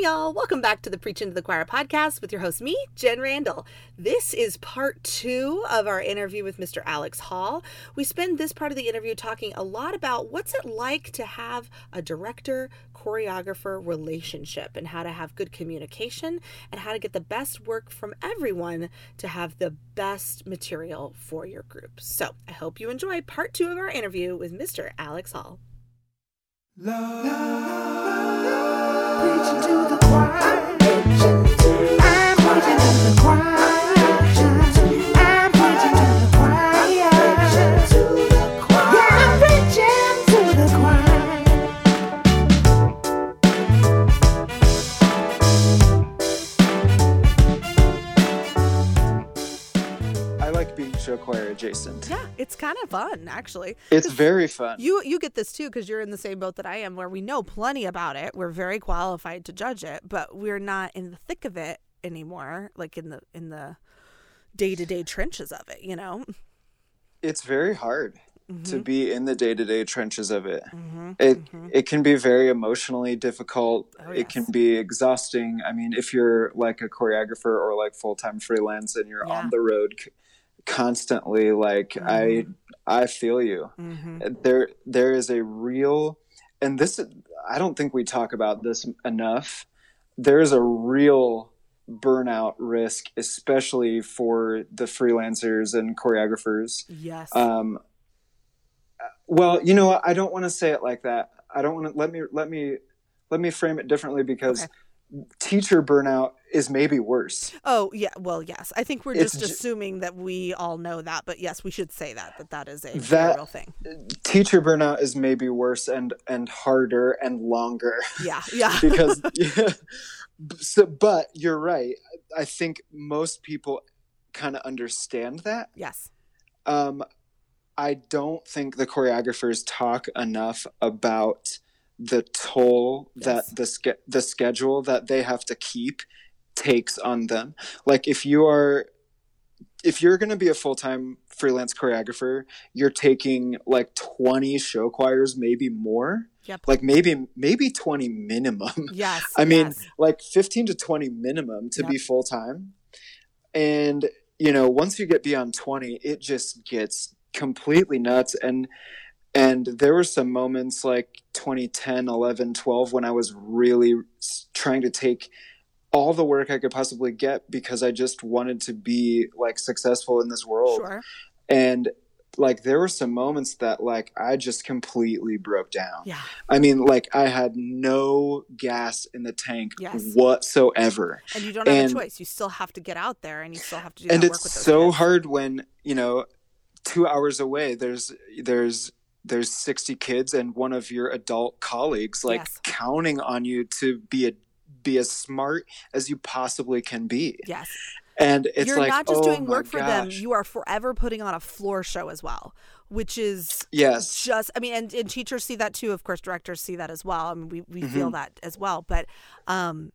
y'all. Welcome back to the Preaching to the Choir podcast with your host, me, Jen Randall. This is part two of our interview with Mr. Alex Hall. We spend this part of the interview talking a lot about what's it like to have a director choreographer relationship and how to have good communication and how to get the best work from everyone to have the best material for your group. So I hope you enjoy part two of our interview with Mr. Alex Hall. Preaching to the choir. I'm preaching to the choir. Adjacent. Yeah, it's kind of fun actually. It's very fun. You you get this too because you're in the same boat that I am, where we know plenty about it. We're very qualified to judge it, but we're not in the thick of it anymore, like in the in the day to day trenches of it. You know, it's very hard. Mm-hmm. To be in the day to day trenches of it, mm-hmm. it mm-hmm. it can be very emotionally difficult. Oh, yes. It can be exhausting. I mean, if you're like a choreographer or like full time freelance and you're yeah. on the road constantly like mm-hmm. i i feel you. Mm-hmm. there there is a real and this i don't think we talk about this enough. There's a real burnout risk especially for the freelancers and choreographers. Yes. Um well you know i don't want to say it like that. I don't want to let me let me let me frame it differently because okay. teacher burnout is maybe worse. Oh yeah, well yes. I think we're just it's assuming that we all know that, but yes, we should say that that that is a that, real thing. Teacher burnout is maybe worse and and harder and longer. Yeah, yeah. because yeah, so, but you're right. I think most people kind of understand that. Yes. Um, I don't think the choreographers talk enough about the toll yes. that the ske- the schedule that they have to keep takes on them. Like if you are if you're going to be a full-time freelance choreographer, you're taking like 20 show choirs, maybe more. Yep. Like maybe maybe 20 minimum. Yes. I mean, yes. like 15 to 20 minimum to yep. be full-time. And you know, once you get beyond 20, it just gets completely nuts and and there were some moments like 2010 11 12 when i was really trying to take all the work i could possibly get because i just wanted to be like successful in this world sure. and like there were some moments that like i just completely broke down yeah i mean like i had no gas in the tank yes. whatsoever and you don't have and, a choice you still have to get out there and you still have to do and it's so kids. hard when you know two hours away there's there's there's 60 kids and one of your adult colleagues like yes. counting on you to be a be as smart as you possibly can be. Yes. And it's like, You're like, not just oh doing work for gosh. them, you are forever putting on a floor show as well, which is yes, just I mean, and, and teachers see that too. Of course, directors see that as well. I mean, we we mm-hmm. feel that as well. But um,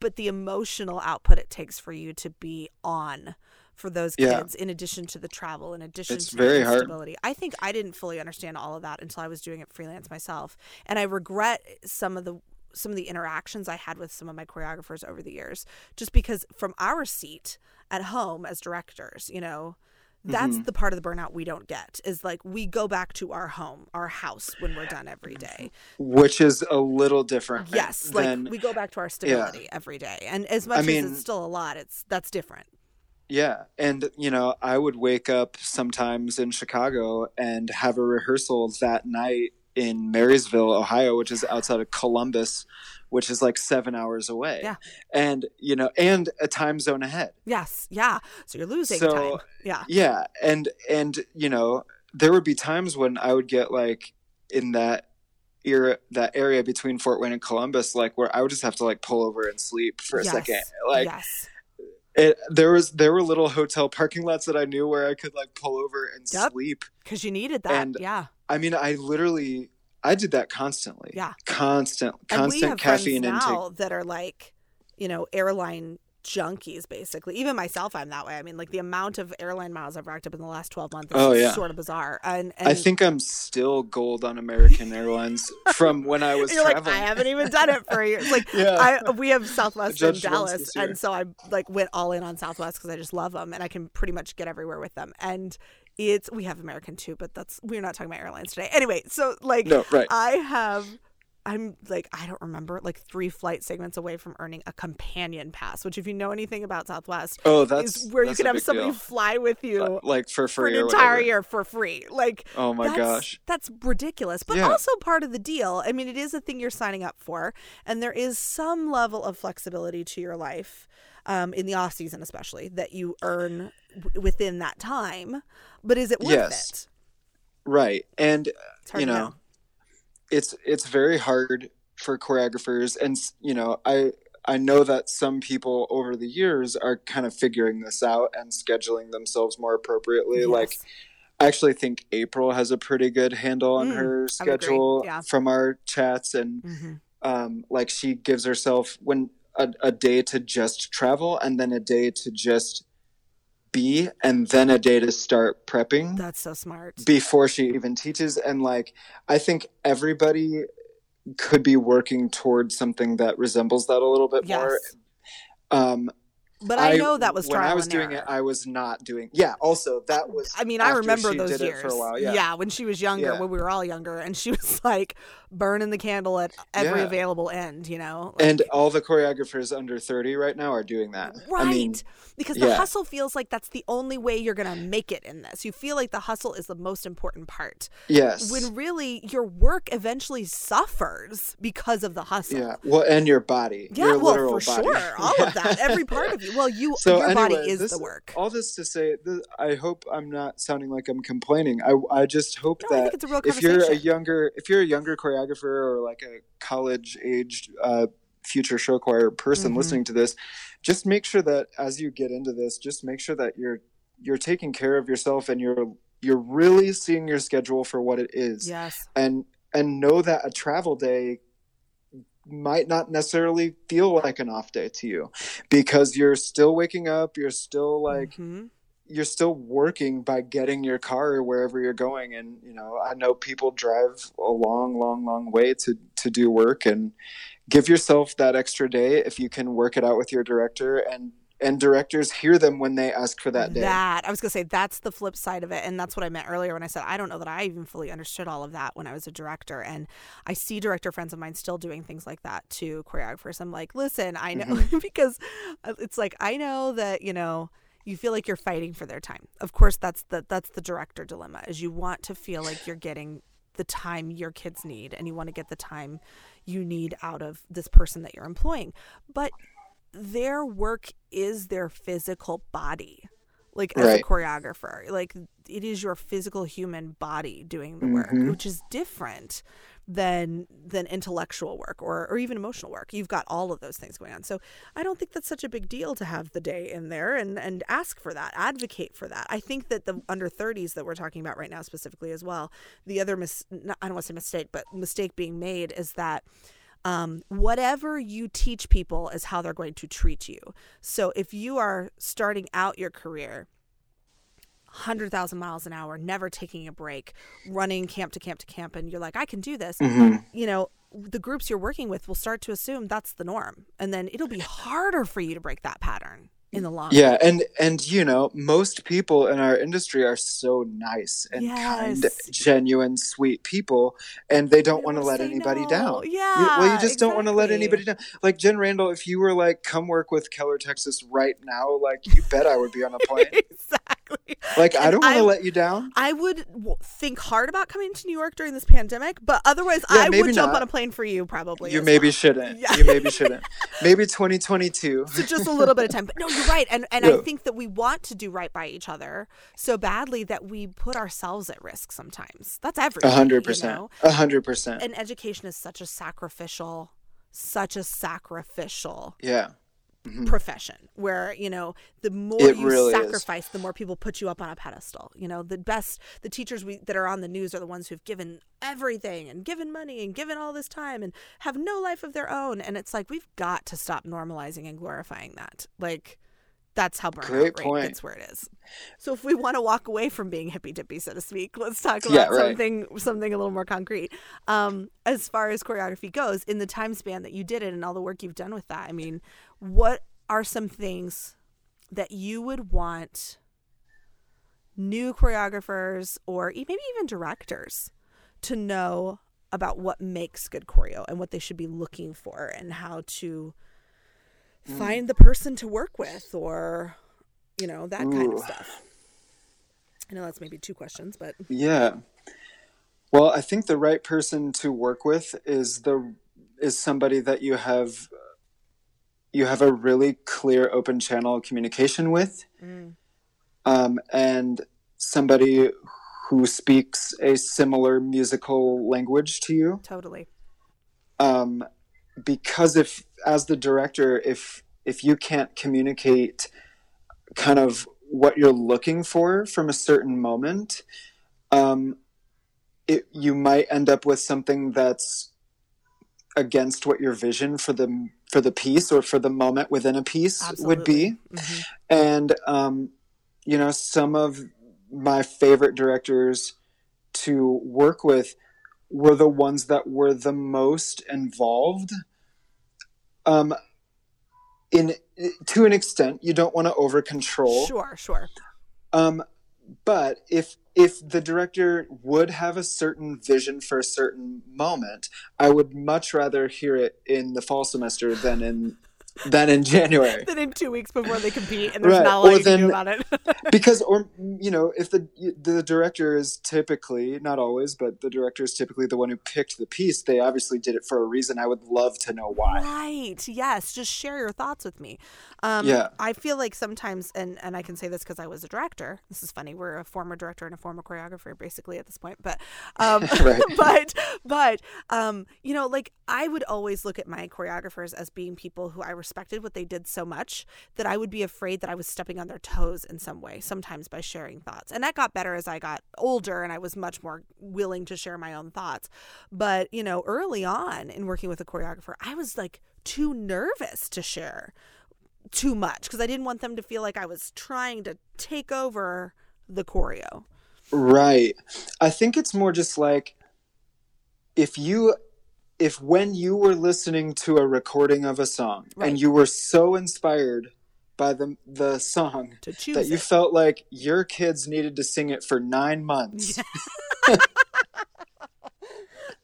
but the emotional output it takes for you to be on for those kids yeah. in addition to the travel in addition it's to very the instability. hard. I think I didn't fully understand all of that until I was doing it freelance myself. And I regret some of the some of the interactions I had with some of my choreographers over the years just because from our seat at home as directors, you know, that's mm-hmm. the part of the burnout we don't get is like we go back to our home our house when we're done every day which is a little different yes than, like we go back to our stability yeah. every day and as much I mean, as it's still a lot it's that's different yeah. And, you know, I would wake up sometimes in Chicago and have a rehearsal that night in Marysville, Ohio, which is outside of Columbus, which is like seven hours away. Yeah. And, you know, and a time zone ahead. Yes. Yeah. So you're losing so, time. Yeah. Yeah. And, and, you know, there would be times when I would get like in that era, that area between Fort Wayne and Columbus, like where I would just have to like pull over and sleep for a yes. second. Like, yes it, there was there were little hotel parking lots that I knew where I could like pull over and yep. sleep because you needed that. And yeah, I mean, I literally I did that constantly. Yeah, constant, constant caffeine now intake. that are like, you know, airline junkies basically even myself i'm that way i mean like the amount of airline miles i've racked up in the last 12 months is Oh, yeah. sort of bizarre and, and I think I'm still gold on American Airlines from when I was you're like i haven't even done it for years like Yeah. I, we have southwest in dallas and so i like went all in on southwest because i just love them and i can pretty much get everywhere with them and it's we have american too but that's we're not talking about airlines today anyway so like No, right. i have I'm like I don't remember like three flight segments away from earning a companion pass, which if you know anything about Southwest, oh, that's is where you can have somebody deal. fly with you like for for free an or entire whatever. year for free. Like Oh my that's, gosh. that's ridiculous, but Yeah. also part of the deal. I mean, it is a thing you're signing up for, and there is some level of flexibility to your life um, in the off season, especially that you earn w- within that time. But is it worth Yes. it? Right. And you know, know. it's it's very hard for choreographers and you know, I I know that some people over the years are kind of figuring this out and scheduling themselves more appropriately. Like I actually think April has a pretty good handle on Mm, her I would agree, schedule yeah. from our chats and Mhm. um, like she gives herself when a, a day to just travel and then a day to just be and then a day to start prepping that's so smart. before she even teaches. And like i think everybody could be working towards something that resembles that a little bit more. Um But I, know that was when i was doing error. it i was not doing yeah also that was I mean, I remember those years. for a while yeah, yeah. when she was younger, Yeah. when we were all younger, and she was like burning the candle at every Yeah. available end, you know? Like, and all the choreographers under 30 right now are doing that right. i mean because the hustle feels like that's the only way you're going to make it in this. You feel like the hustle is the most important part. yes When really your work eventually suffers because of the hustle. yeah well and your body Yeah, your well, for body. sure, all of that, every part of you. Well, you, So your body is this- the work. All this to say, th I hope I'm not sounding like I'm complaining. I, I just hope No, that think it's a real if you're a younger if you're a younger choreographer or like a college aged uh, future show choir person Mhm. listening to this, just make sure that as you get into this, just make sure that you're you're taking care of yourself and you're you're really seeing your schedule for what it is Yes. and and know that a travel day might not necessarily feel like an off day to you because you're still waking up you're still like Mhm. you're still working by getting your car wherever you're going and you know i know people drive a long long long way to to do work and give yourself that extra day if you can work it out with your director and and directors hear them when they ask for that day That I was gonna say that's the flip side of it, and that's what I meant earlier when I said I don't know that I even fully understood all of that when I was a director, and I see director friends of mine still doing things like that to choreographers. I'm like, listen, I know Mm-hmm. because uh, it's like I know that you know you feel like you're fighting for their time. Of course, that's the that's the director dilemma is you want to feel like you're getting the time your kids need, and you want to get the time you need out of this person that you're employing, but their work is their physical body. Like as a choreographer like it is your physical human body doing the work Mhm. which is different than than intellectual work or or even emotional work. You've got all of those things going on. So i don't think that's such a big deal to have the day in there and and ask for that advocate for that. I think that the under 30s that we're talking about right now specifically as well the other mis- i don't want to say mistake but mistake being made is that um, whatever you teach people is how they're going to treat you. So if you are starting out your career 100,000 miles an hour, never taking a break, running camp to camp to camp, and you're like, I can do this, Mhm. you know, the groups you're working with will start to assume that's the norm. And then it'll be harder for you to break that pattern in the long run. Yeah, and and you know, most people in our industry are so nice and kind, Yes. genuine, sweet people, and they don't want to let anybody no. down. You- Yeah. well, you just don't want to let anybody down. Like Jen Randall, if you were like, "Come work with Keller, Texas, right now," like you bet I would be on a plane. exactly. Like I don't want to let you down. I would w- think hard about coming to New York during this pandemic, but otherwise, Yeah, I would jump not. on a plane for you probably. You maybe well. shouldn't. Yeah. You maybe shouldn't. Maybe 2022. So just a little bit of time. But no, you're right. And and I think that we want to do right by each other so badly that we put ourselves at risk sometimes. That's everything. hundred you percent. know? Hundred percent. And education is such a sacrificial, such a sacrificial Yeah. Mm-hmm. profession where you know the more it you really sacrifice is. the more people put you up on a pedestal you know the best the teachers we, that are on the news are the ones who've given everything and given money and given all this time and have no life of their own and it's like we've got to stop normalizing and glorifying that like that's how burnout Great rate point. gets where it is. So if we want to walk away from being hippy dippy, so to speak, let's talk about Yeah, right. something something a little more concrete. Um, as far as choreography goes, in the time span that you did it and all the work you've done with that, I mean, what are some things that you would want new choreographers or maybe even directors to know about what makes good choreo and what they should be looking for and how to mm. find the person to work with or you know that kind of stuff? I know that's maybe two questions but Yeah. Well, I think the right person to work with is the is somebody that you have you have a really clear open channel communication with, um, and somebody who speaks a similar musical language to you. totally um, because if as the director if if you can't communicate kind of what you're looking for from a certain moment um, it, you might end up with something that's against what your vision for the for the piece or for the moment within a piece would be. Mhm. and um, you know some of my favorite directors to work with were the ones that were the most involved. Um, in to an extent you don't want to over control sure sure. Um, but if if the director would have a certain vision for a certain moment i would much rather hear it in the fall semester than in than in january then in two weeks before they compete and there's Right, not a lot or you can do about it because or you know if the the director is typically not always but the director is typically the one who picked the piece they obviously did it for a reason i would love to know why Right. Yes. Just share your thoughts with me. Um, Yeah. I feel like sometimes, and, and I can say this because I was a director. This is funny. We're a former director and a former choreographer, basically, at this point. But, um, Right. but, but, um, you know, like I would always look at my choreographers as being people who I respected what they did so much that I would be afraid that I was stepping on their toes in some way, sometimes by sharing thoughts. And that got better as I got older and I was much more willing to share my own thoughts. But, you know, early on in working with a choreographer, I was like too nervous to share too much because I didn't want them to feel like I was trying to take over the choreo. right i think it's more just like if you if when you were listening to a recording of a song Right. and you were so inspired by the the song that you it. felt like your kids needed to sing it for nine months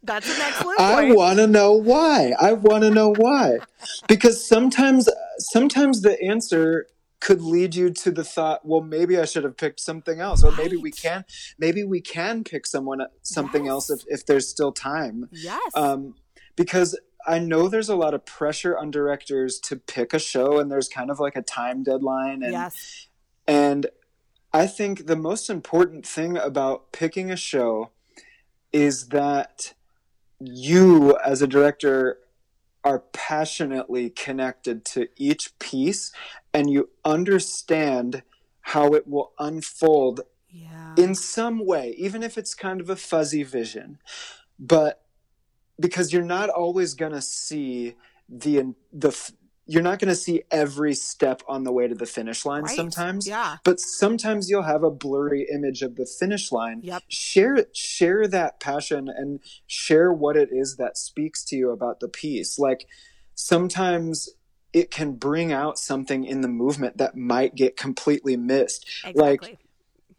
That's an excellent Point. I want to know why. I want to know why. Because sometimes sometimes the answer could lead you to the thought, well maybe I should have picked something else or maybe we can maybe we can pick someone something else if if there's still time. yes. Um because I know there's a lot of pressure on directors to pick a show and there's kind of like a time deadline and yes. and I think the most important thing about picking a show is that you, as a director, are passionately connected to each piece and you understand how it will unfold Yeah. in some way, even if it's kind of a fuzzy vision. But because you're not always going to see the the you're not going to see every step on the way to the finish line Right. sometimes Yeah. but sometimes you'll have a blurry image of the finish line Yep. share share that passion and share what it is that speaks to you about the piece like sometimes it can bring out something in the movement that might get completely missed like Exactly.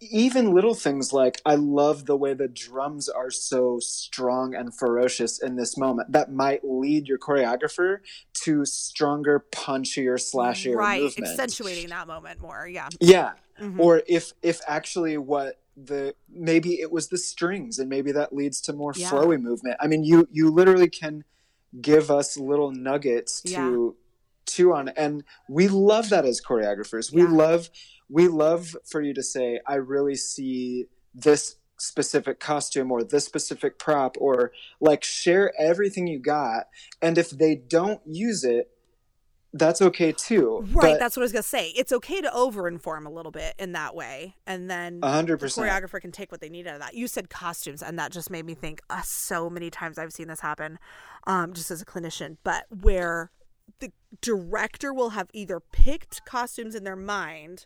Even little things like I love the way the drums are so strong and ferocious in this moment. That might lead your choreographer to stronger, punchier, slashier right. movement. Accentuating that moment more. Yeah. Yeah. Mhm. Or if if actually what the maybe it was the strings and maybe that leads to more Yeah. flowy movement. I mean you you literally can give us little nuggets to chew on and we love that as choreographers. We Yeah. love we love for you to say I really see this specific costume or this specific prop or like share everything you got and if they don't use it that's okay too. Right, that's what I was gonna say. It's okay to over inform a little bit in that way, and then hundred the percent. choreographer can take what they need out of that. You said costumes, and that just made me think. Uh, so many times I've seen this happen, um, just as a clinician, but where the director will have either picked costumes in their mind,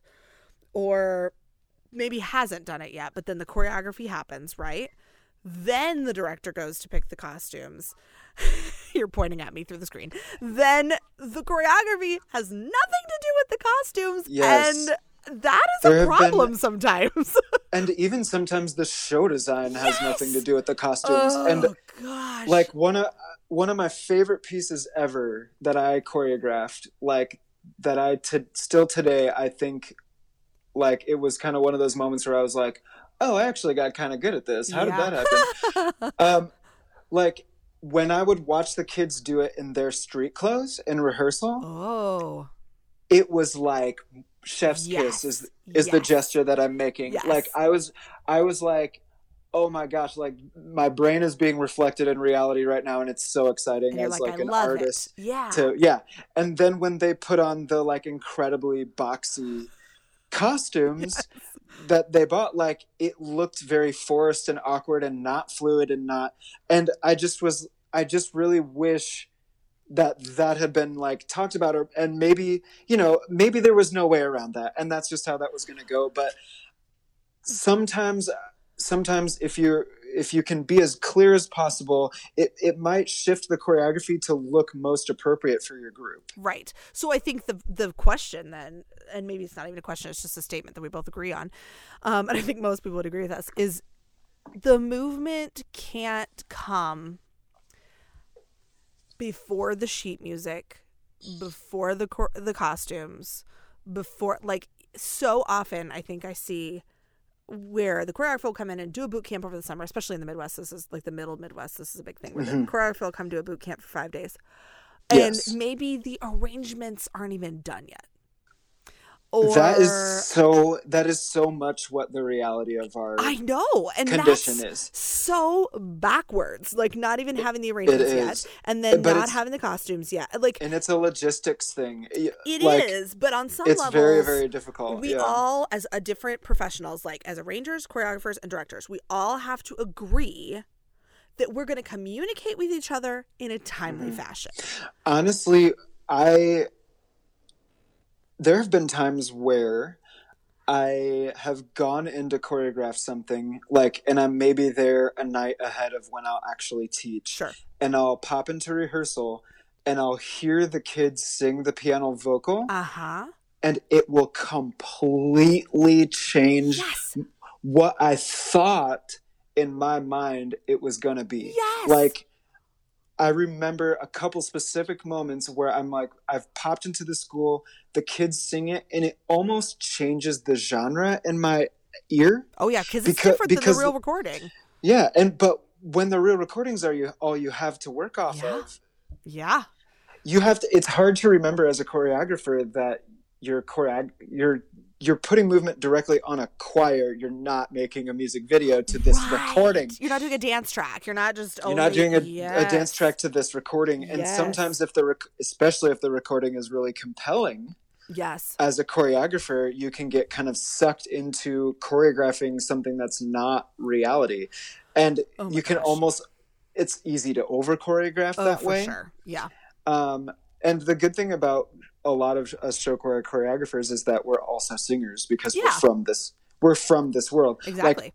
or maybe hasn't done it yet, but then the choreography happens, right? Then the director goes to pick the costumes. You're pointing at me through the screen. Then the choreography has nothing to do with the costumes. Yes. And that is There a have been- problem sometimes. and even sometimes the show design has nothing to do with the costumes. and oh, gosh. like one of one of my favorite pieces ever that I choreographed, like that I t- still today I think like it was kind of one of those moments where I was like, oh, I actually got kind of good at this. How Yeah. did that happen? um, like when I would watch the kids do it in their street clothes in rehearsal, oh. it was like chef's Yes. kiss is is the gesture that I'm making. Yes. Like I was I was like oh my gosh like my brain is being reflected in reality right now and it's so exciting as like, like, an artist it. Yeah. to yeah and then when they put on the like incredibly boxy costumes that they bought like it looked very forced and awkward and not fluid and not and i just was i just really wish that that had been like talked about or and maybe you know maybe there was no way around that and that's just how that was going to go but sometimes sometimes if you're if you can be as clear as possible it, it might shift the choreography to look most appropriate for your group Right. So I think the the question then, and maybe it's not even a question, it's just a statement that we both agree on, um, and I think most people would agree with us, is the movement can't come before the sheet music, before the cor- the costumes, before like so often I think I see where the choreographer will come in and do a boot camp over the summer, especially in the Midwest. This is like the middle Midwest. This is a big thing where the mm-hmm. choreographer will come do a boot camp for five days. And Yes. maybe the arrangements aren't even done yet. Or that is so that is so much what the reality of our I know, and condition that's is. so backwards. Like not even having the arrangements yet, and then But not having the costumes yet. Like and it's a logistics thing it is, like, but on some level it's levels, very very difficult we yeah. all as a different professionals like as arrangers choreographers and directors we all have to agree that we're going to communicate with each other in a timely Mm-hmm. fashion honestly i there have been times where i have gone in to choreograph something like and i'm maybe there a night ahead of when i'll actually teach sure and i'll pop into rehearsal and i'll hear the kids sing the piano vocal uh-huh and it will completely change yes what I thought in my mind it was going to be. Yes. Like, I remember a couple specific moments where I'm like, I've popped into the school, the kids sing it, and it almost changes the genre in my ear. oh yeah because it's Because- different than because- the real recording Yeah, and but when the real recordings are you all you have to work off Yeah. of, yeah you have to. It's hard to remember as a choreographer that you're choreog you're you're putting movement directly on a choir. You're not making a music video to this Right. recording. you're not doing a dance track you're not just You're not doing a, a dance track to this recording, and Yes. sometimes if the rec- especially if the recording is really compelling, yes as a choreographer, you can get kind of sucked into choreographing something that's not reality, and Oh you can gosh. almost it's easy to over choreograph oh that for way. sure yeah Um, and the good thing about a lot of us show choreo choreographers is that we're also singers because we're from this we're from this world. exactly Like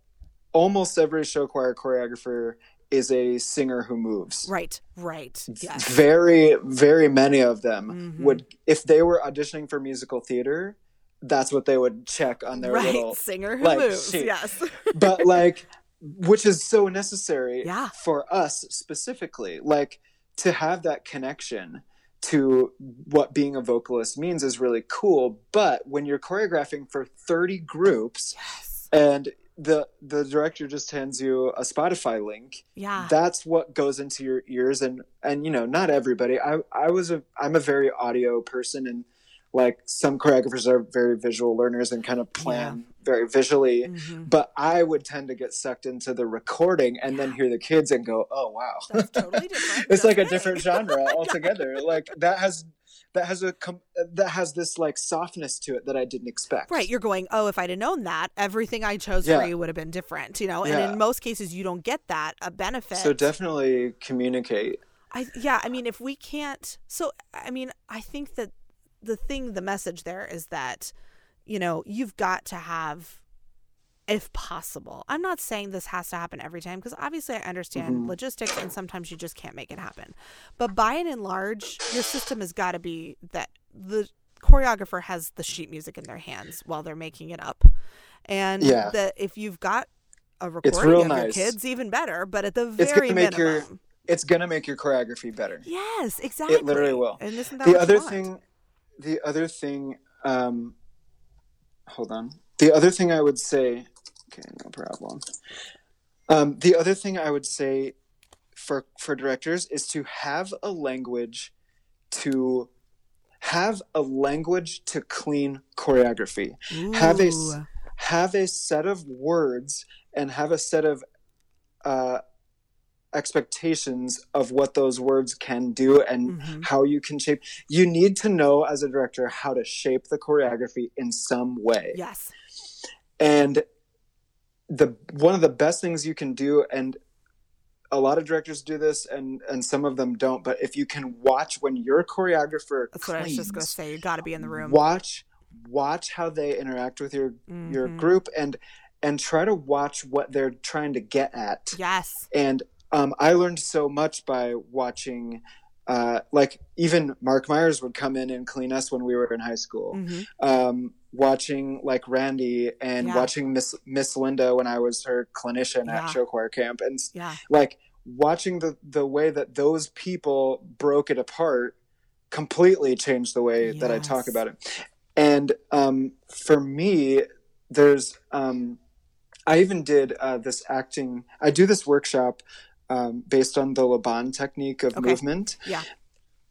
almost every show choir choreographer is a singer who moves. right right yes Very, very many of them Mhm. would, if they were auditioning for musical theater, that's what they would check on their right little. singer who like, moves sheet. yes But like, which is so necessary Yeah. for us specifically. Like to have that connection to what being a vocalist means is really cool. But when you're choreographing for 30 groups yes and the the director just hands you a Spotify link, yeah that's what goes into your ears and and you know not everybody i i was a i'm a very audio person and like some choreographers are very visual learners and kind of plan very visually Mhm. but i would tend to get sucked into the recording and then hear the kids and go oh wow That's totally different. it's like a different genre altogether like that has that has a com- that has this like softness to it that I didn't expect. Right. You're going, oh, if I'd have known that, everything I chose Yeah. for you would have been different, you know? And Yeah. in most cases, you don't get that a benefit. So definitely communicate. I yeah, I mean if we can't so I mean I think that the thing the message there is that you know, you've got to have if possible. I'm not saying this has to happen every time because obviously I understand Mm-hmm. logistics and sometimes you just can't make it happen. But by and large, your system has got to be that the choreographer has the sheet music in their hands while they're making it up. And Yeah. that if you've got a recording of your kids, even better. But at the It's very make your it's gonna make your choreography better. Yes, exactly. It literally will. And isn't that the other thing the other thing um hold on. The other thing i would say okay no problem. Um the other thing i would say for for directors is to have a language to have a language to clean choreography. Have a Ooh. have a set of words and have a set of uh, expectations of what those words can do and Mhm. how you can shape. You need to know as a director how to shape the choreography in some way. Yes. And the one of the best things you can do and a lot of directors do this and and some of them don't but if you can watch when your choreographer That's what I was just going to say. You got to be in the room. watch watch how they interact with your your Mhm. group and and try to watch what they're trying to get at Yes. and um, i learned so much by watching uh, like even mark myers would come in and clean us when we were in high school hmm um, watching like randy and Yeah. watching miss miss linda when i was her clinician Yeah. at show choir camp and Yeah. like watching the the way that those people broke it apart completely changed the way that I talk about it. And um, for me, there's um, I even did uh, this acting. I do this workshop um, based on the Laban technique of Okay. movement. Yeah.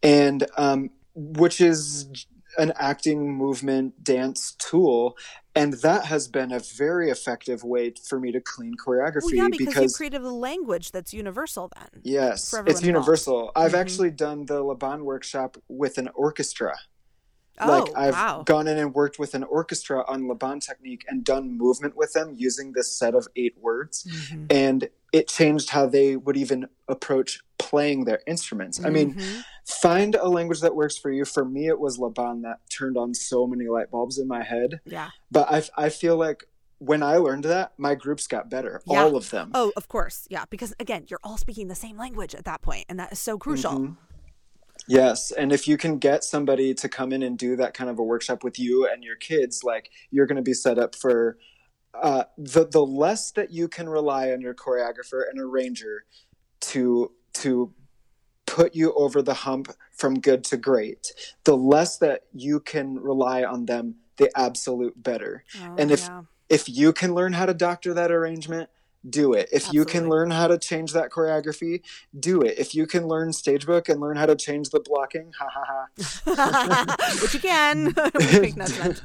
and um, which is an acting movement dance tool and that has been a very effective way for me to clean choreography Well, yeah, because, because you created a language that's universal then. Yes, it's universal. I've Mhm. actually done the Laban workshop with an orchestra. Oh, like I've wow. gone in and worked with an orchestra on Laban technique and done movement with them using this set of eight words, Mhm. and it changed how they would even approach playing their instruments. I mean, Mhm. find a language that works for you. For me, it was Laban that turned on so many light bulbs in my head. yeah. But I, I feel like when I learned that, my groups got better, Yeah. all of them. Oh, of course. Yeah. Because again, you're all speaking the same language at that point, and that is so crucial. Mhm. Yes, and if you can get somebody to come in and do that kind of a workshop with you and your kids, like you're going to be set up for uh, the the less that you can rely on your choreographer and arranger to to put you over the hump from good to great, the less that you can rely on them, the absolute better. Oh, And if- yeah. If you can learn how to doctor that arrangement, do it. If you can learn how to change that choreography, do it. If you can learn stagebook and learn how to change the blocking, ha ha ha. which you can. Wink, nudge, nudge.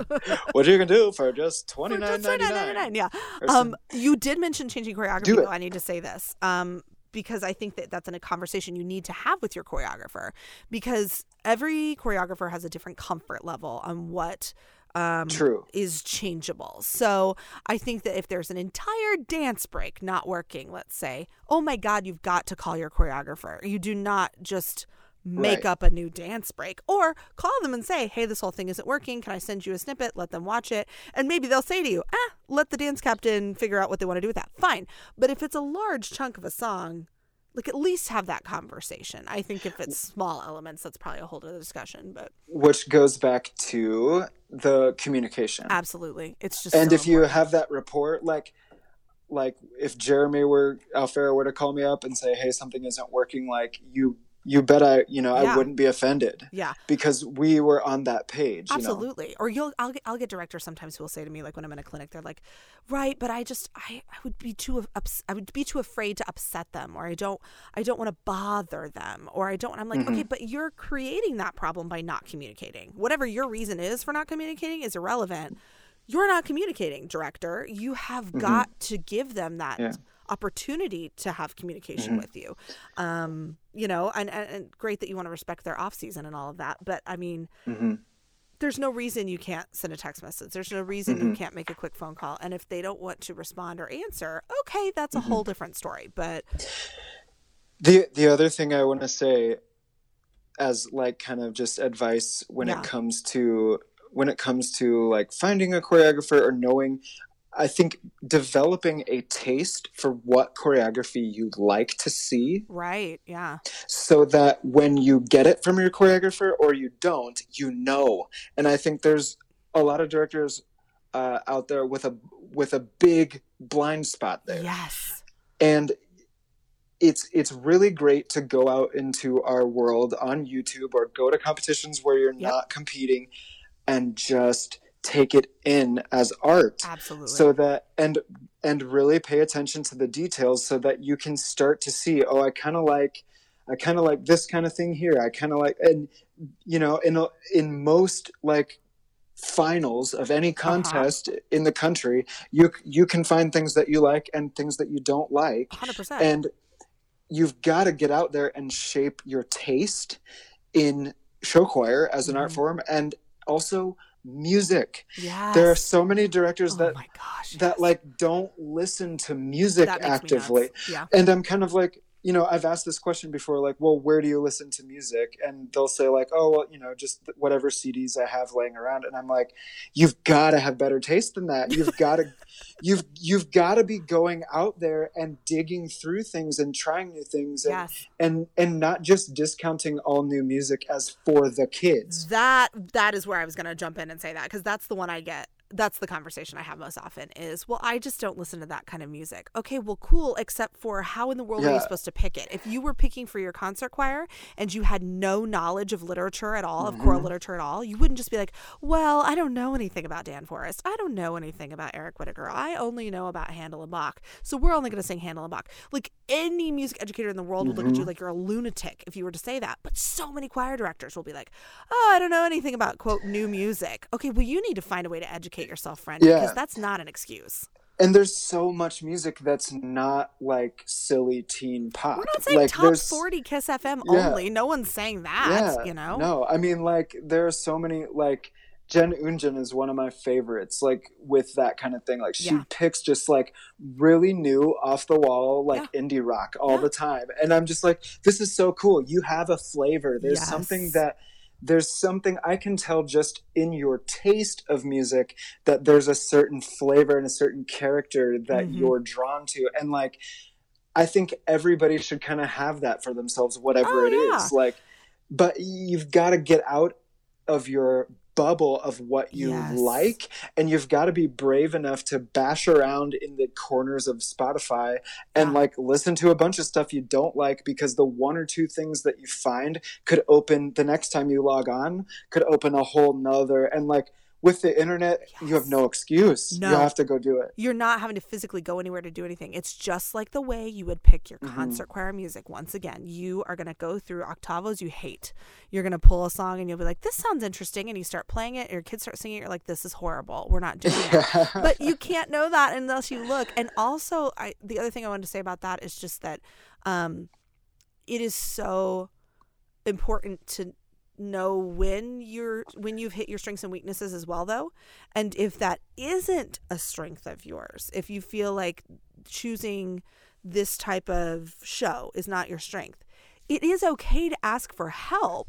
what you can do for just twenty nine ninety $29.99. Yeah. Um, you did mention changing choreography. Though I need to say this. Um, because I think that that's in a conversation you need to have with your choreographer because every choreographer has a different comfort level on what um, True. is changeable. So I think that if there's an entire dance break not working, let's say, oh my God, you've got to call your choreographer. You do not just make Right. up a new dance break or call them and say, hey, this whole thing isn't working. Can I send you a snippet? Let them watch it. And maybe they'll say to you, ah, let the dance captain figure out what they want to do with that. Fine. But if it's a large chunk of a song, like at least have that conversation. I think if it's small elements, that's probably a whole other discussion. But Which goes back to the communication. absolutely, it's just and so if you have that report, like like if Jeremy were Alfera were to call me up and say, Hey, something isn't working, like you you bet I you know, Yeah. I wouldn't be offended. yeah, Because we were on that page. You know? absolutely. Or you'll, I'll get, I'll get directors sometimes who will say to me, like when I'm in a clinic, they're like, right, but I just, I, I would be too, ups- I would be too afraid to upset them, or I don't, I don't want to bother them, or I don't. I'm like, Mm-hmm. okay, but you're creating that problem by not communicating. Whatever your reason is for not communicating is irrelevant. you're not communicating, director. You have mm-hmm. got to give them that yeah. Opportunity to have communication mm-hmm. with you. Um, you know, and, and, and, great that you want to respect their off season and all of that. But I mean, mm-hmm. there's no reason you can't send a text message. There's no reason you mm-hmm. can't make a quick phone call. And if they don't want to respond or answer, okay, that's a mm-hmm. whole different story. But the the other thing I want to say as like kind of just advice when yeah. it comes to when it comes to like finding a choreographer or knowing I think developing a taste for what choreography you like to see. Right, yeah. So that when you get it from your choreographer or you don't, you know. And I think there's a lot of directors uh, out there with a with a big blind spot there. Yes. And it's it's really great to go out into our world on YouTube or go to competitions where you're yep. not competing and just take it in as art absolutely so that and and really pay attention to the details so that you can start to see oh i kind of like i kind of like this kind of thing here i kind of like and you know in in most like finals of any uh-huh. contest uh-huh. in the country you you can find things that you like and things that you don't like 100%. and you've got to get out there and shape your taste in show choir as an mm-hmm. art form and also music. Yes. There are so many directors oh that gosh, that yes. like don't listen to music actively. Yeah. And I'm kind of like you know, I've asked this question before, like, well, where do you listen to music? And they'll say, like, oh, well, you know, just whatever CDs I have laying around. And I'm like, you've got to have better taste than that. You've got to, you've you've got to be going out there and digging through things and trying new things, and yes. and and not just discounting all new music as for the kids. That that is where I was going to jump in and say that because that's the one I get that's the conversation I have most often is, well, I just don't listen to that kind of music. Okay, well, cool, except for how in the world yeah. are you supposed to pick it? If you were picking for your concert choir and you had no knowledge of literature at all, mm-hmm. of choral literature at all, you wouldn't just be like, well, I don't know anything about Dan Forrest. I don't know anything about Eric Whitacre. I only know about Handel and Bach. So we're only going to sing Handel and Bach. Like any music educator in the world would mm-hmm. look at you like you're a lunatic if you were to say that. But so many choir directors will be like, oh, I don't know anything about, quote, new music. Okay, well, you need to find a way to educate yourself, friend, yeah. because that's not an excuse. And there's so much music that's not like silly teen pop. We're not saying like, top 40 Kiss FM yeah. only. No one's saying that, yeah, you know? No, I mean, like, there are so many, like, Jen Unjin is one of my favorites, like with that kind of thing. Like she yeah. picks just like really new, off the wall, like yeah. indie rock all yeah. the time. And I'm just like, this is so cool. You have a flavor. There's yes. something that there's something I can tell just in your taste of music that there's a certain flavor and a certain character that mm-hmm. you're drawn to. And like, I think everybody should kind of have that for themselves, whatever oh, it yeah. is. Like, but you've got to get out of your bubble of what you yes. like and you've got to be brave enough to bash around in the corners of spotify and yeah. like listen to a bunch of stuff you don't like because the one or two things that you find could open the next time you log on could open a whole nother and like with the internet, yes. you have no excuse. No. You have to go do it. You're not having to physically go anywhere to do anything. It's just like the way you would pick your mm-hmm. concert choir music. Once again, you are going to go through octavos you hate. You're going to pull a song and you'll be like, this sounds interesting. And you start playing it, your kids start singing it. You're like, this is horrible. We're not doing it. but you can't know that unless you look. And also, I, the other thing I wanted to say about that is just that um, it is so important to know when you're when you've hit your strengths and weaknesses as well though. And if that isn't a strength of yours if you feel like choosing this type of show is not your strength it is okay to ask for help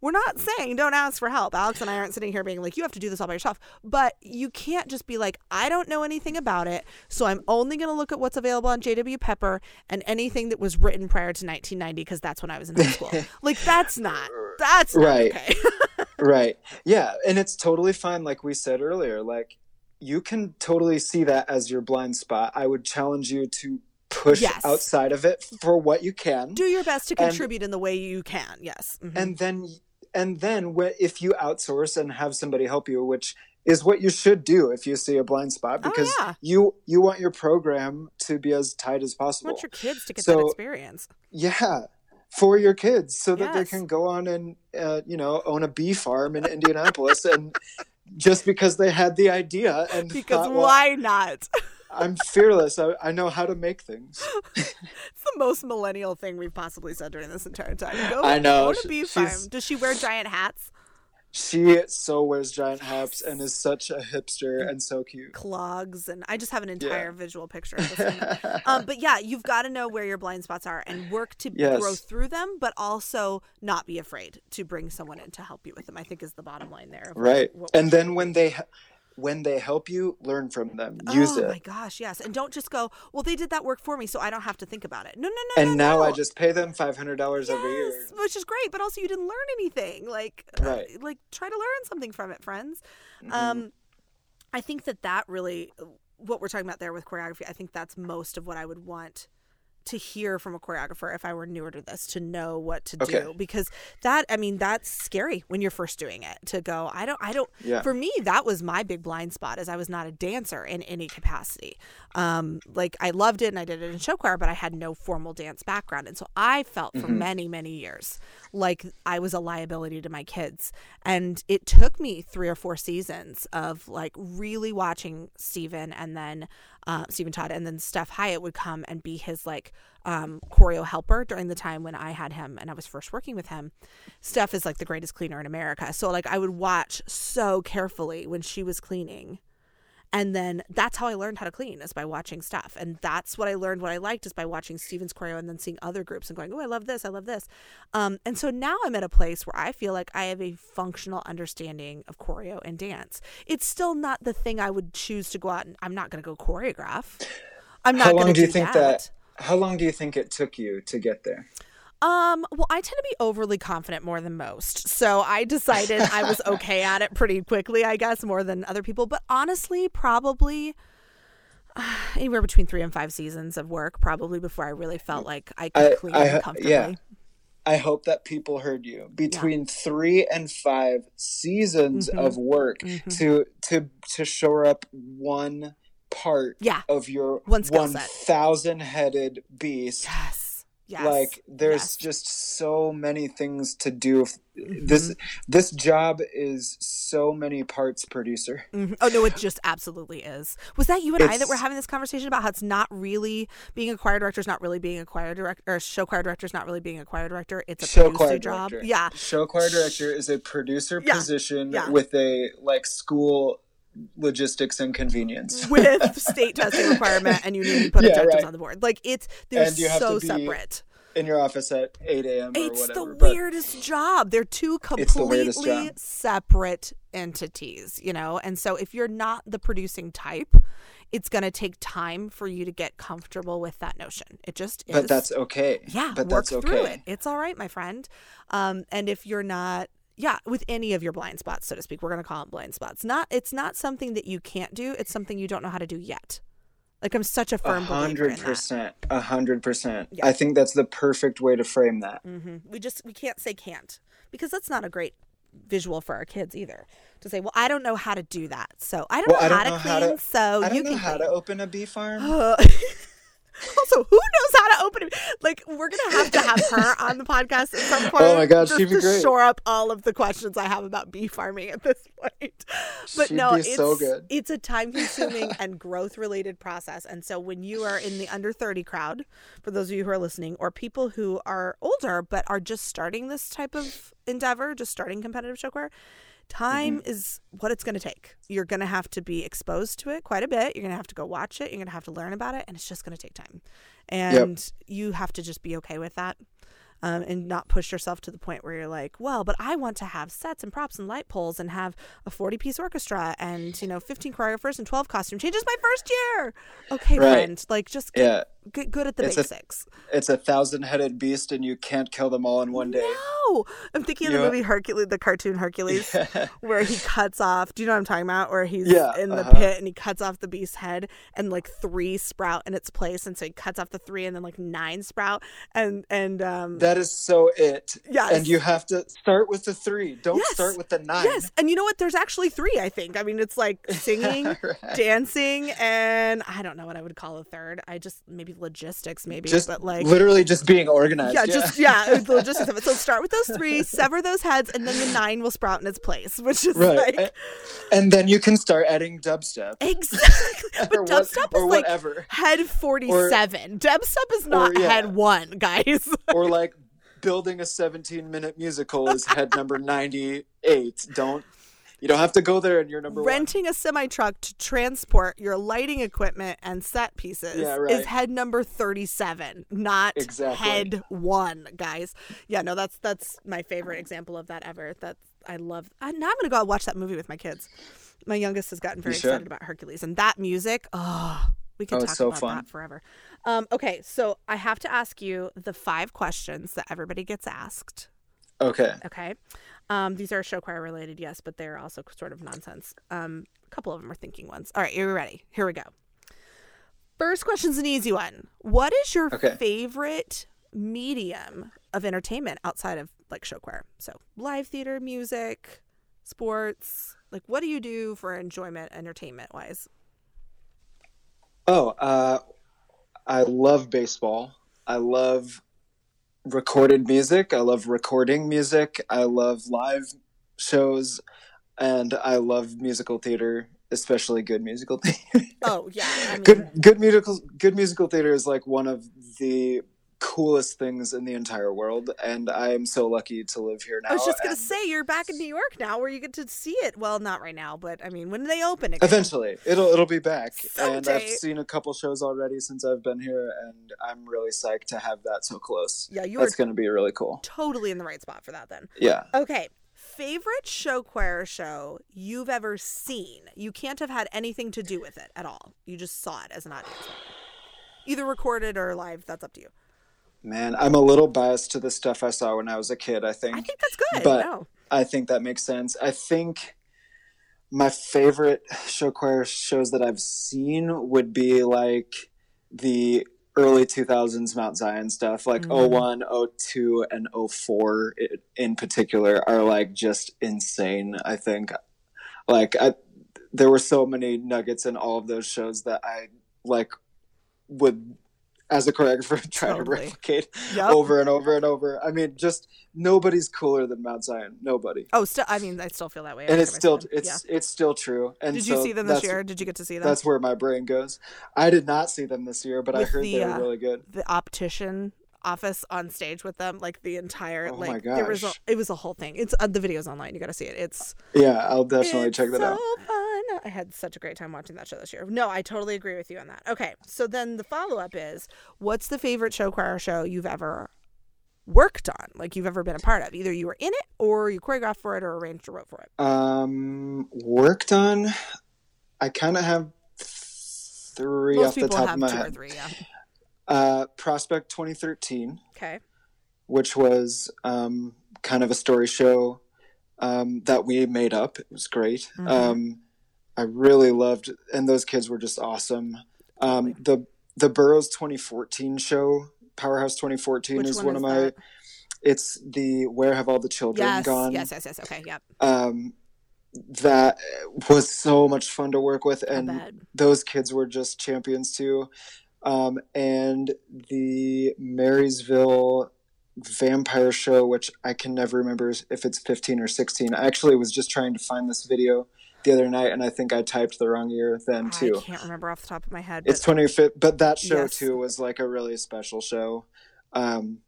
we're not saying don't ask for help. Alex and I aren't sitting here being like, you have to do this all by yourself. But you can't just be like, I don't know anything about it. So I'm only going to look at what's available on JW Pepper and anything that was written prior to 1990 because that's when I was in high school. like, that's not, that's not right. okay. right. Yeah. And it's totally fine. Like we said earlier, like, you can totally see that as your blind spot. I would challenge you to push yes. outside of it for what you can. Do your best to contribute and, in the way you can. Yes. Mm-hmm. And then and then if you outsource and have somebody help you which is what you should do if you see a blind spot oh, because oh, yeah. you you want your program to be as tight as possible. You want your kids to get so, that experience. Yeah, for your kids, so that yes. they can go on and uh, you know own a bee farm in Indianapolis and just because they had the idea and because thought, well, why not? I'm fearless. I, I know how to make things. it's the most millennial thing we've possibly said during this entire time. Go, I know. Go to bee farm. Does she wear giant hats? She so wears giant hats and is such a hipster and so cute. clogs and I just have an entire visual picture of this. um, but yeah, you've got to know where your blind spots are and work to Yes. grow through them, but also not be afraid to bring someone in to help you with them. I think is the bottom line there. of what- Right. what- And then when they when they help you, learn from them. Use oh it. Oh my gosh, yes, and don't just go. Well, they did that work for me, so I don't have to think about it. No, no, no. and no, now I just pay them five hundred dollars every year. Yes, which is great, but also you didn't learn anything. Like, uh, like try to learn something from it, friends. Mm-hmm. Um, I think that that really, what we're talking about there with choreography, I think that's most of what I would want to hear from a choreographer if I were newer to this to know what to Okay. do because that I mean that's scary when you're first doing it to go I don't I don't Yeah. for me that was my big blind spot as I was not a dancer in any capacity um like I loved it and I did it in show choir but I had no formal dance background and so I felt for many many years like I was a liability to my kids and it took me 3 or 4 seasons of like really watching Steven and then uh, Stephen Todd, and then Steph Hyatt would come and be his like um, choreo helper during the time when I had him and I was first working with him. Steph is like the greatest cleaner in America, so like I would watch so carefully when she was cleaning, and then that's how I learned how to clean is by watching Steph, and that's what I learned. What I liked is by watching Steven's choreo and then seeing other groups and going, oh, I love this, I love this, um, and so now I'm at a place where I feel like I have a functional understanding of choreo and dance. It's still not the thing I would choose to go out and I'm not going to go choreograph. I'm not How going long to do you think that? How long do you think it took you to get there? Um, well, I tend to be overly confident more than most. So I decided I was okay at it pretty quickly, I guess, more than other people. But honestly, probably uh, anywhere between three and five seasons of work, probably before I really felt like I could I- clean I- comfortably. yeah. I hope that people heard you. Between three and five seasons Mm-hmm. of work to to to shore up one part Yeah. of your One skill one set. thousand headed beast. Yes. Yes. Like there's Yes. just so many things to do. Mm-hmm. This this job is so many parts producer. Mhm. Oh no, it just absolutely is. Was that you and I that It's- were having this conversation about how it's not really being a choir director is not really being a choir director, or show choir director is not really being a choir director. It's a show producer choir job. director. Yeah. Show choir director is a producer Yeah. position Yeah. with a like school logistics and convenience. with state testing requirement and you need to put Yeah, objectives right. on the board. Like it's they're And you have so to be separate. in your office at 8 a.m. It's whatever. the weirdest job. They're two completely separate entities, you know? And so if you're not the producing type, it's going to take time for you to get comfortable with that notion. It just is. but that's okay. yeah, but work that's through okay. it. It's all right, my friend. Um, and if you're not, yeah, with any of your blind spots, so to speak, we're gonna call them blind spots. Not, it's not something that you can't do. It's something you don't know how to do yet. Like I'm such a firm believer in that. A hundred percent. I think that's the perfect way to frame that. hmm We just we can't say can't because that's not a great visual for our kids either. To say, well, I don't know how to do that, so I don't Well, know, I don't how, to clean, how to- so I you don't know can how clean. to open a bee farm. Also, who knows how to open it? Like, we're gonna have to have her on the podcast at some oh point. Oh my God, just she'd be to great. shore up all of the questions I have about bee farming at this point. But She'd no, it's so good. it's a time-consuming and growth-related process. And so, when you are in the under thirty crowd, for those of you who are listening, or people who are older but are just starting this type of endeavor, just starting competitive show choir. Time Mm-hmm. is what it's going to take. You're going to have to be exposed to it quite a bit. You're going to have to go watch it. You're going to have to learn about it, and it's just going to take time. And you have to just be okay with that. Um, and not push yourself to the point where you're like, well, but I want to have sets and props and light poles and have a 40 piece orchestra and, you know, 15 choreographers and 12 costume changes my first year. Okay, Right. friend. Like, just get, Yeah. Get good at the It's a- basics. It's a thousand headed beast and you can't kill them all in one day. No, I'm thinking of the movie Hercules, the cartoon Hercules, where he cuts off. Do you know what I'm talking about? Where he's Yeah, in the uh-huh. pit and he cuts off the beast's head, and like three sprout in its place, and so he cuts off the three, and then like nine sprout, and and um. That is so it. Yes. And you have to start with the three. Don't Yes. start with the nine. Yes, and you know what? There's actually three. I think. I mean, it's like singing, Right. dancing, and I don't know what I would call a third. I just maybe logistics, maybe, Just but like literally just being organized. yeah, just yeah, the logistics of it. So start with those three, sever those heads, and then the nine will sprout in its place, which is right. like. And, then you can start adding dubstep. Exactly. But dubstep what, is like whatever. head 47. Or, dubstep is not or, yeah. head one, guys. or like building a 17 minute musical is head number 98. Don't you don't have to go there and you're number Renting one. a semi truck to transport your lighting equipment and set pieces yeah, right. is head number 37, not exactly. head one, guys. Yeah, no, that's that's my favorite example of that ever. That's I love. I, now I'm gonna go out watch that movie with my kids. My youngest has gotten very excited about Hercules and that music. Oh, we can oh, talk so about fun. that forever. Um, okay, so I have to ask you the five questions that everybody gets asked. Okay. Okay. Um, these are show choir related, yes, but they're also sort of nonsense. Um, a couple of them are thinking ones. All right, you're ready. Here we go. First question's an easy one. What is your okay. favorite medium of entertainment outside of like show choir? So live theater, music, sports. Like, what do you do for enjoyment, entertainment wise? Oh, uh, I love baseball. I love recorded music. I love recording music. I love live shows, and I love musical theater, especially good musical theater. Oh yeah, I mean... good good musical good musical theater is like one of the coolest things in the entire world and i am so lucky to live here now i was just gonna say you're back in new york now where you get to see it. Well not right now but i mean when they open again? eventually. It'll it'll be back. Someday. and i've seen a couple shows already since i've been here and i'm really psyched to have that so close. Yeah you that's gonna be really cool. totally in the right spot for that then. Yeah. Okay. Favorite show choir show you've ever seen? You can't have had anything to do with it at all. You just saw it as an audience either recorded or live that's up to you Man, I'm a little biased to the stuff I saw when I was a kid, I think. I think that's good. But no. I think that makes sense. I think my favorite show choir shows that I've seen would be like the early 2000s Mount Zion stuff, like mm-hmm. 01, 02, and 04 in particular are like just insane, I think. Like I there were so many nuggets in all of those shows that I like would as a choreographer trying totally. to replicate yep. over and over and over. I mean, just nobody's cooler than Mount Zion. Nobody. Oh, still. I mean, I still feel that way. And it's still it's yeah. it's still true. And did you see them this year? Did you get to see them? That's where my brain goes. I did not see them this year, but With I heard the, they were uh, really good. The optician office on stage with them like the entire oh like there was a, it was a whole thing it's uh, the video's online you gotta see it it's yeah i'll definitely check that so out fun. I had such a great time watching that show this year no i totally agree with you on that okay so then the follow-up is what's the favorite show choir show you've ever worked on like you've ever been a part of either you were in it or you choreographed for it or arranged or wrote for it um worked on i kind of have three Most off the top of my head three, yeah. Uh, Prospect 2013. Okay. Which was um, kind of a story show um, that we made up. It was great. Mm-hmm. Um, I really loved, and those kids were just awesome. Um, the the Burroughs 2014 show, Powerhouse 2014, Which is one, one is of my. That? It's the Where Have All the Children yes, Gone? Yes, yes, yes. Okay, yep. Um, that was so much fun to work with, and those kids were just champions too. Um, and the Marysville vampire show, which I can never remember if it's 15 or 16. I actually was just trying to find this video the other night, and I think I typed the wrong year then too. I can't remember off the top of my head. It's 25th, but that show yes. too was like a really special show. Um,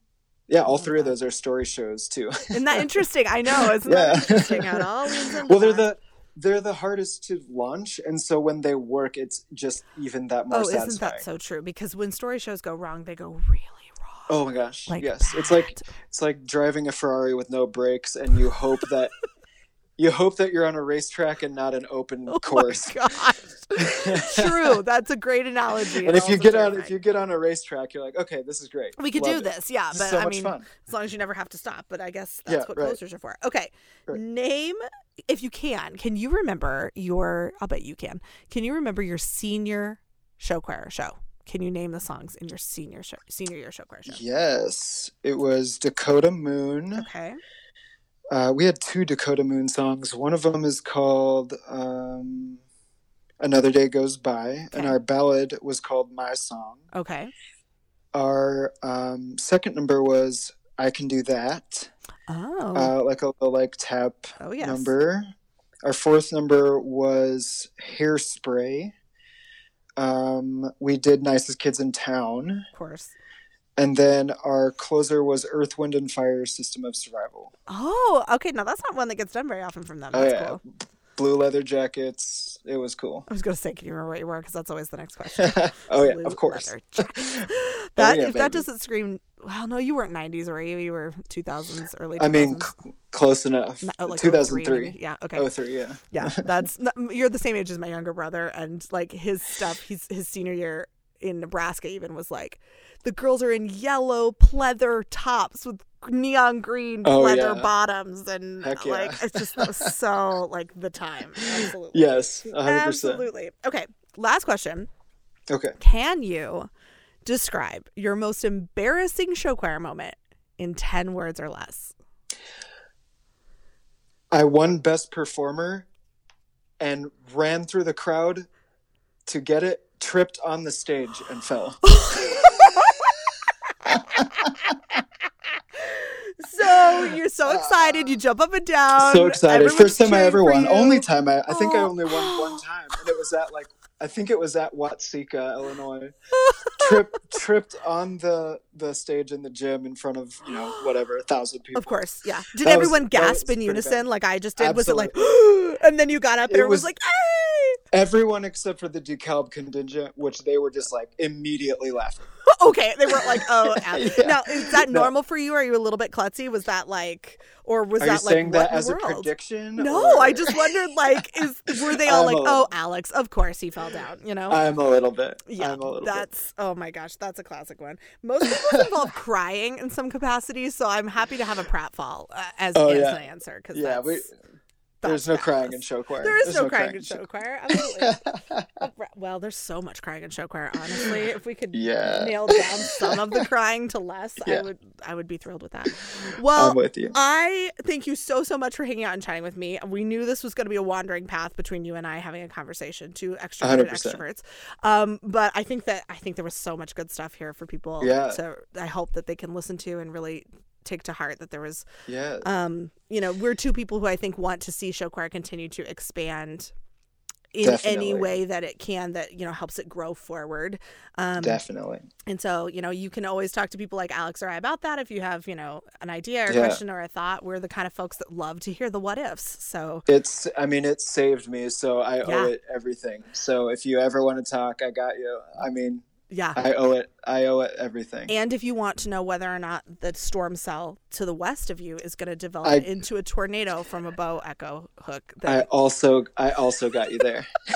yeah, all three of those are story shows too. Isn't that interesting? I know. Isn't yeah. that interesting at all? well, they're the they're the hardest to launch, and so when they work, it's just even that more. Oh, satisfying. isn't that so true? Because when story shows go wrong, they go really wrong. Oh my gosh! Like yes, it's like it's like driving a Ferrari with no brakes, and you hope that you hope that you're on a racetrack and not an open oh course. True, that's a great analogy. And if you get on, if you get on a racetrack, you're like, okay, this is great. We could Love do it. this, yeah. But so I mean, fun. as long as you never have to stop. But I guess that's yeah, what right. posters are for. Okay, right. name if you can. Can you remember your? I'll bet you can. Can you remember your senior show choir show? Can you name the songs in your senior show, senior year show choir show? Yes, it was Dakota Moon. Okay. Uh, we had two Dakota Moon songs. One of them is called um, "Another Day Goes By," okay. and our ballad was called "My Song." Okay. Our um, second number was "I Can Do That." Oh. Uh, like a, a like tap oh yes. number. Our fourth number was Hairspray. Um, we did Nicest Kids in Town. Of course. And then our closer was Earth, Wind, and Fire System of Survival. Oh, okay. Now that's not one that gets done very often from them. Oh, yeah. cool. Blue leather jackets. It was cool. I was going to say, can you remember what you were? Because that's always the next question. oh, yeah, Blue of course. jackets. Oh, that yeah, if that doesn't scream, well, no, you weren't '90s, were you? You were 2000s, early. 2000s. I mean, c- close enough. No, oh, like 2003. 03. Yeah. Okay. Oh, three, yeah. yeah that's you're the same age as my younger brother and like his stuff he's his senior year in nebraska even was like the girls are in yellow pleather tops with neon green Oh, pleather yeah. bottoms and Heck yeah. like it's just so like the time absolutely Yes, 100%. absolutely okay last question Okay. can you describe your most embarrassing show choir moment in 10 words or less I won Best Performer and ran through the crowd to get it, tripped on the stage, and fell. So you're so excited, you jump up and down. so excited. everyone's First time I ever won. you. Only time I, I think I Oh. only won oh. one time. And it was at like, I think it was at Watseka, Illinois. Tripped, tripped on the the stage in the gym in front of, you know, whatever, a thousand people. Of course, yeah. Did That everyone was gasp in unison bad. like I just did? Was it like, and then you got up and It was was- like, hey! Everyone except for the DeKalb contingent, which they were just like immediately laughing. Okay, they weren't like, oh. ah. Yeah. Now, is that No. normal for you? Are you a little bit klutzy? Was that like, or was Are that like saying that as a prediction? No, or- I just wondered like, is were they all I'm like, oh, Alex, of course he fell down, you know? I'm a little bit. Yeah, I'm a little bit. that's oh my gosh, that's a classic one. Most people involve crying in some capacity, so I'm happy to have a pratfall uh, as, Oh, yeah. an answer because Yeah, that's, we, there's no crying in show choir. There is There's no, crying, in show choir. Absolutely. well, there's so much crying in show choir. Honestly, if we could Yeah. nail down some of the crying to less, I would I would be thrilled with that. Well, I'm with you. I thank you so so much for hanging out and chatting with me. We knew this was going to be a wandering path between you and I having a conversation, two extroverted 100%. extroverts. Um, but I think that I think there was so much good stuff here for people. Yeah. So I hope that they can listen to and really take to heart that there was, Yeah, um, you know, we're two people who I think want to see show choir continue to expand. In any way that it can, that you know helps it grow forward. Um, definitely. and so, you know, you can always talk to people like Alex or I about that if you have, you know, an idea or a Yeah. question or a thought. We're the kind of folks that love to hear the what ifs. So, It's. I mean, it saved me, so I Yeah. owe it everything. So if you ever want to talk, I got you. I mean, yeah. I owe it. I owe it everything. And if you want to know whether or not the storm cell to the west of you is going to develop I- into a tornado from a bow echo hook, I also. I also got you there.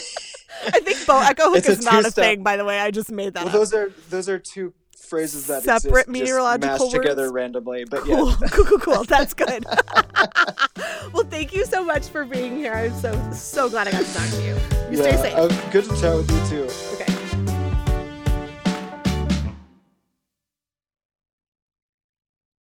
I, think bow echo hook It's a is not a two-step. thing, by the way. I just made that well, up. those are those are two phrases that Separate exist, meteorological just mashed together randomly. But Cool, yeah, cool, cool, cool. That's good. well, thank you so much for being here. I'm so so glad I got to talk to you. You stay yeah. safe. uh, good to chat with you too. Okay.